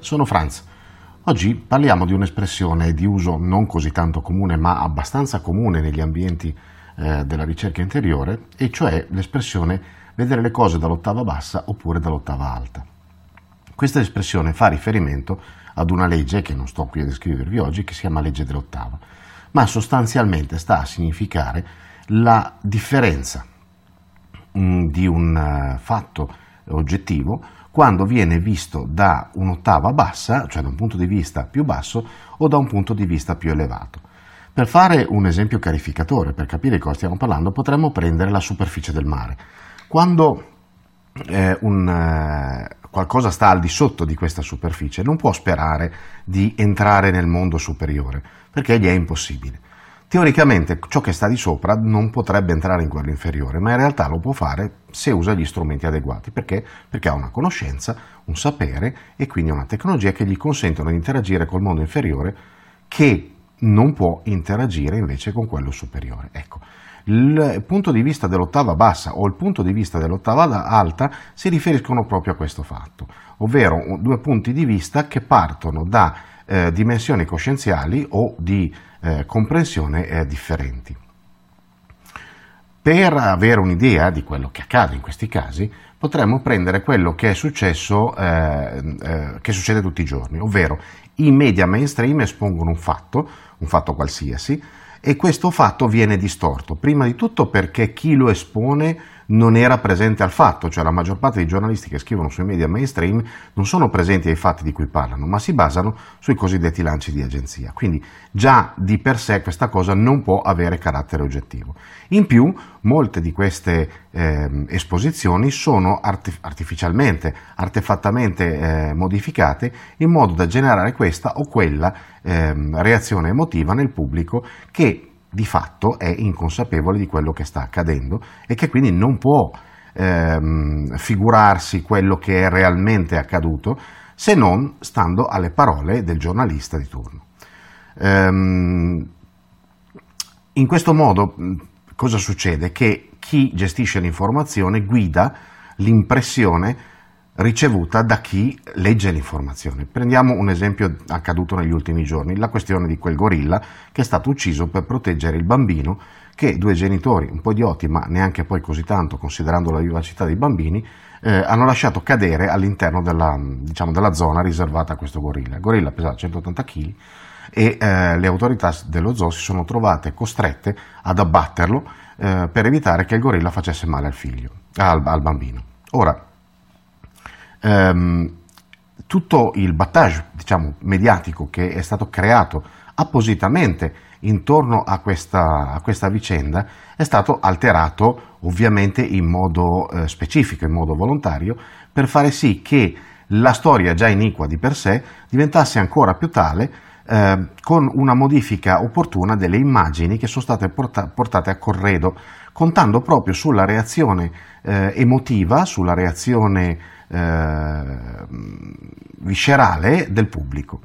sono Franz. Oggi parliamo di un'espressione di uso non così tanto comune, ma abbastanza comune negli ambienti eh, della ricerca interiore, e cioè l'espressione vedere le cose dall'ottava bassa oppure dall'ottava alta. Questa espressione fa riferimento ad una legge che non sto qui a descrivervi oggi, che si chiama legge dell'ottava, ma sostanzialmente sta a significare la differenza mh, mm, di un uh, fatto oggettivo quando viene visto da un'ottava bassa, cioè da un punto di vista più basso, o da un punto di vista più elevato. Per fare un esempio carificatore, per capire di cosa stiamo parlando, potremmo prendere la superficie del mare. Quando eh, un, eh, qualcosa sta al di sotto di questa superficie, non può sperare di entrare nel mondo superiore, perché gli è impossibile. Teoricamente ciò che sta di sopra non potrebbe entrare in quello inferiore, ma in realtà lo può fare se usa gli strumenti adeguati. Perché? Perché ha una conoscenza, un sapere e quindi una tecnologia che gli consentono di interagire col mondo inferiore che non può interagire invece con quello superiore. Ecco, il punto di vista dell'ottava bassa o il punto di vista dell'ottava alta si riferiscono proprio a questo fatto, ovvero due punti di vista che partono da eh, dimensioni coscienziali o di eh, comprensione differenti. Per avere un'idea di quello che accade in questi casi, potremmo prendere quello che è successo, eh, eh, che succede tutti i giorni, ovvero i media mainstream espongono un fatto, un fatto qualsiasi, e questo fatto viene distorto, prima di tutto perché chi lo espone non era presente al fatto, cioè la maggior parte dei giornalisti che scrivono sui media mainstream non sono presenti ai fatti di cui parlano, ma si basano sui cosiddetti lanci di agenzia. Quindi già di per sé questa cosa non può avere carattere oggettivo. In più, molte di queste eh, esposizioni sono artif- artificialmente, artefattamente eh, modificate in modo da generare questa o quella eh, reazione emotiva nel pubblico che di fatto è inconsapevole di quello che sta accadendo e che quindi non può ehm, figurarsi quello che è realmente accaduto se non stando alle parole del giornalista di turno. Ehm, in questo modo cosa succede? Che chi gestisce l'informazione guida l'impressione ricevuta da chi legge l'informazione. Prendiamo un esempio accaduto negli ultimi giorni, la questione di quel gorilla che è stato ucciso per proteggere il bambino che due genitori, un po' idioti ma neanche poi così tanto considerando la vivacità dei bambini, eh, hanno lasciato cadere all'interno della, diciamo, della, zona riservata a questo gorilla. Il gorilla pesava 180 kg e eh, le autorità dello zoo si sono trovate costrette ad abbatterlo eh, per evitare che il gorilla facesse male al figlio, al, al bambino. Ora, ehm, tutto il battage diciamo, mediatico che è stato creato appositamente intorno a questa, a questa vicenda è stato alterato ovviamente in modo eh, specifico, in modo volontario, per fare sì che la storia già iniqua di per sé diventasse ancora più tale eh, con una modifica opportuna delle immagini che sono state porta- portate a corredo, contando proprio sulla reazione eh, emotiva, sulla reazione eh, viscerale del pubblico.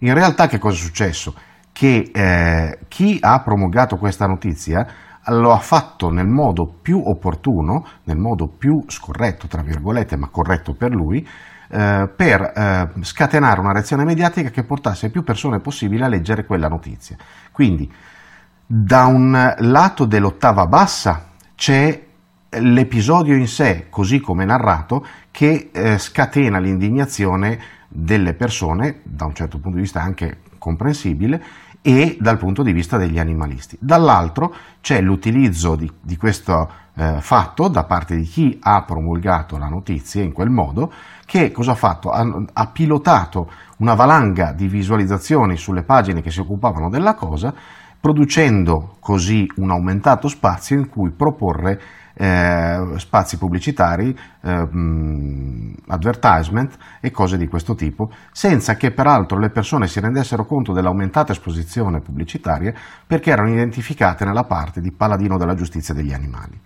In realtà che cosa è successo? Che eh, chi ha promulgato questa notizia lo ha fatto nel modo più opportuno, nel modo più scorretto, tra virgolette, ma corretto per lui, eh, per eh, scatenare una reazione mediatica che portasse più persone possibile a leggere quella notizia. Quindi, da un lato dell'ottava bassa c'è l'episodio in sé, così come narrato, che eh, scatena l'indignazione delle persone, da un certo punto di vista anche comprensibile, e dal punto di vista degli animalisti. Dall'altro c'è l'utilizzo di, di questo eh, fatto da parte di chi ha promulgato la notizia in quel modo, che cosa ha fatto? Ha, ha pilotato una valanga di visualizzazioni sulle pagine che si occupavano della cosa, producendo così un aumentato spazio in cui proporre eh, spazi pubblicitari, eh, advertisement e cose di questo tipo, senza che peraltro le persone si rendessero conto dell'aumentata esposizione pubblicitaria perché erano identificate nella parte di paladino della giustizia degli animali.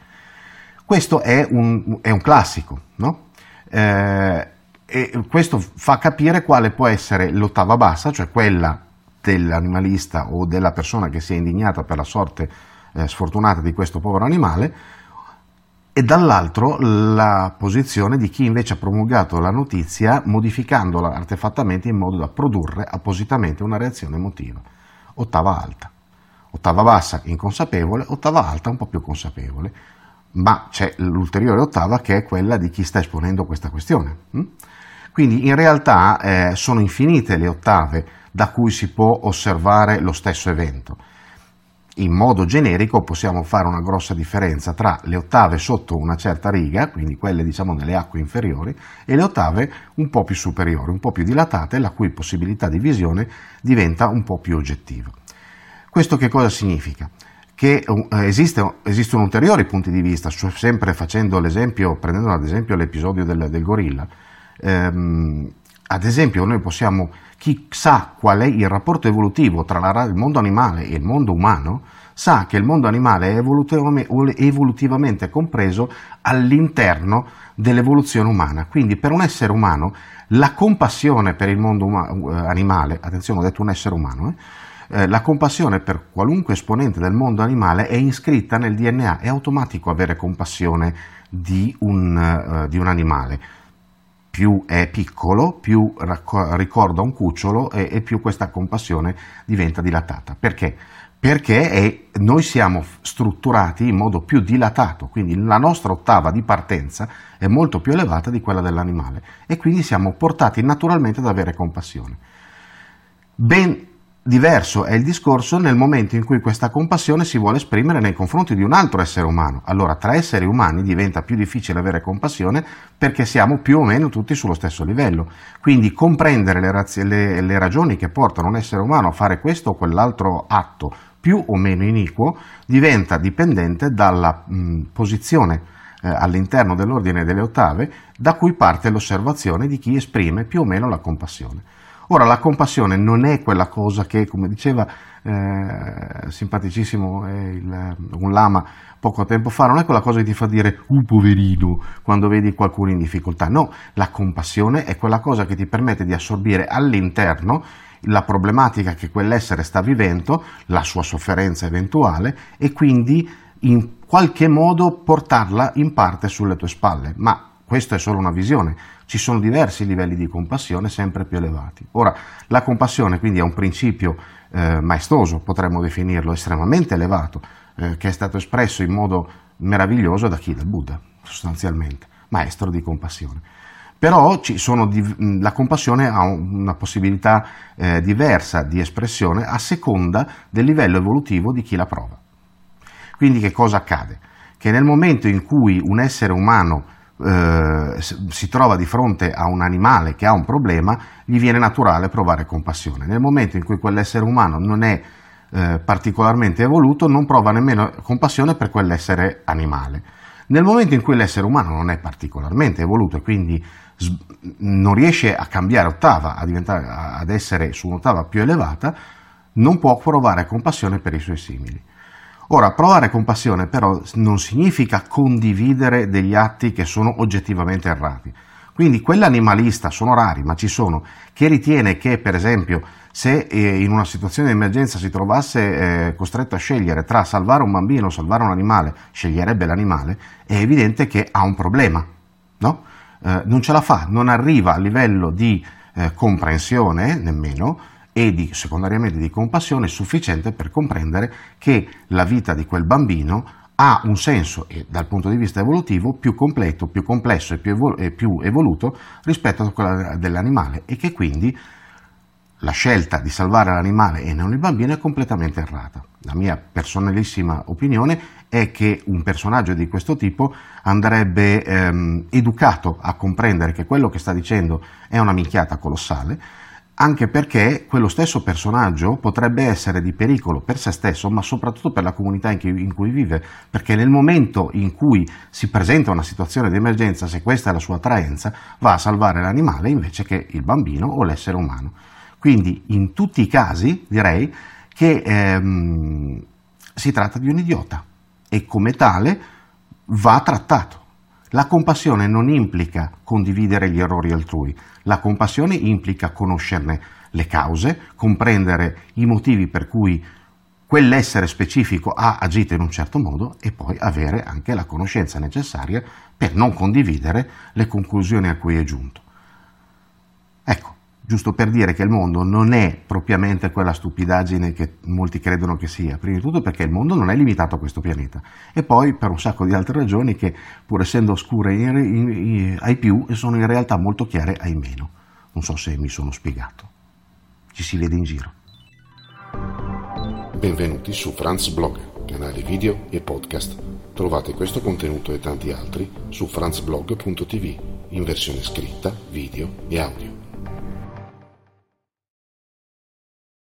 Questo è un, è un classico, no? Eh, e questo fa capire quale può essere l'ottava bassa, cioè quella dell'animalista o della persona che si è indignata per la sorte eh, sfortunata di questo povero animale, e dall'altro la posizione di chi invece ha promulgato la notizia modificandola artefattamente in modo da produrre appositamente una reazione emotiva. Ottava alta. Ottava bassa inconsapevole, ottava alta un po' più consapevole, ma c'è l'ulteriore ottava che è quella di chi sta esponendo questa questione. Hm? Quindi in realtà eh, sono infinite le ottave da cui si può osservare lo stesso evento in modo generico possiamo fare una grossa differenza tra le ottave sotto una certa riga, quindi quelle diciamo nelle acque inferiori, e le ottave un po' più superiori, un po' più dilatate, la cui possibilità di visione diventa un po' più oggettiva. Questo che cosa significa? Che eh, esiste, esistono ulteriori punti di vista, sempre facendo l'esempio, prendendo ad esempio l'episodio del, del gorilla. Ehm, ad esempio noi possiamo chi sa qual è il rapporto evolutivo tra la, il mondo animale e il mondo umano, sa che il mondo animale è evolutivamente compreso all'interno dell'evoluzione umana. Quindi per un essere umano la compassione per il mondo uma- eh, animale, attenzione ho detto un essere umano, eh, eh, la compassione per qualunque esponente del mondo animale è iscritta nel DNA, è automatico avere compassione di un, uh, di un animale più è piccolo, più ricorda un cucciolo e, e, più questa compassione diventa dilatata. Perché? Perché è, noi siamo strutturati in modo più dilatato, quindi la nostra ottava di partenza è molto più elevata di quella dell'animale e quindi siamo portati naturalmente ad avere compassione. Ben Diverso è il discorso nel momento in cui questa compassione si vuole esprimere nei confronti di un altro essere umano. Allora tra esseri umani diventa più difficile avere compassione perché siamo più o meno tutti sullo stesso livello. Quindi comprendere le, raz- le, le ragioni che portano un essere umano a fare questo o quell'altro atto più o meno iniquo diventa dipendente dalla mh, posizione eh, all'interno dell'ordine delle ottave da cui parte l'osservazione di chi esprime più o meno la compassione. Ora, la compassione non è quella cosa che, come diceva eh, simpaticissimo eh, il, un lama poco tempo fa, non è quella cosa che ti fa dire un uh, poverino quando vedi qualcuno in difficoltà. No, la compassione è quella cosa che ti permette di assorbire all'interno la problematica che quell'essere sta vivendo, la sua sofferenza eventuale e quindi in qualche modo portarla in parte sulle tue spalle. Ma questa è solo una visione, ci sono diversi livelli di compassione sempre più elevati. Ora, la compassione quindi è un principio eh, maestoso, potremmo definirlo, estremamente elevato, eh, che è stato espresso in modo meraviglioso da chi? Dal Buddha, sostanzialmente, maestro di compassione. Però di, la compassione ha una possibilità eh, diversa di espressione a seconda del livello evolutivo di chi la prova. Quindi che cosa accade? Che nel momento in cui un essere umano eh, si trova di fronte a un animale che ha un problema, gli viene naturale provare compassione. Nel momento in cui quell'essere umano non è eh, particolarmente evoluto, non prova nemmeno compassione per quell'essere animale. Nel momento in cui l'essere umano non è particolarmente evoluto e quindi non riesce a cambiare ottava, a ad essere su un'ottava più elevata, non può provare compassione per i suoi simili. Ora, provare compassione però non significa condividere degli atti che sono oggettivamente errati. Quindi quell'animalista, sono rari, ma ci sono, che ritiene che per esempio se eh, in una situazione di emergenza si trovasse eh, costretto a scegliere tra salvare un bambino o salvare un animale, sceglierebbe l'animale, è evidente che ha un problema, no? eh, non ce la fa, non arriva a livello di eh, comprensione nemmeno e di, secondariamente di compassione sufficiente per comprendere che la vita di quel bambino ha un senso e dal punto di vista evolutivo più completo, più complesso e più, evol- e più evoluto rispetto a quella dell'animale e che quindi la scelta di salvare l'animale e non il bambino è completamente errata. La mia personalissima opinione è che un personaggio di questo tipo andrebbe ehm, educato a comprendere che quello che sta dicendo è una minchiata colossale anche perché quello stesso personaggio potrebbe essere di pericolo per se stesso, ma soprattutto per la comunità in cui, in cui, vive, perché nel momento in cui si presenta una situazione di emergenza, se questa è la sua attraenza, va a salvare l'animale invece che il bambino o l'essere umano. Quindi in tutti i casi direi che ehm, si tratta di un idiota e come tale va trattato. La compassione non implica condividere gli errori altrui, la compassione implica conoscerne le cause, comprendere i motivi per cui quell'essere specifico ha agito in un certo modo e poi avere anche la conoscenza necessaria per non condividere le conclusioni a cui è giunto. Ecco, giusto per dire che il mondo non è propriamente quella stupidaggine che molti credono che sia, prima di tutto perché il mondo non è limitato a questo pianeta e poi per un sacco di altre ragioni che pur essendo oscure ai più sono in realtà molto chiare ai meno. Non so se mi sono spiegato. Ci si vede in giro. Benvenuti su Franz Blog, canale video e podcast. Trovate questo contenuto e tanti altri su franzblog.tv in versione scritta, video e audio.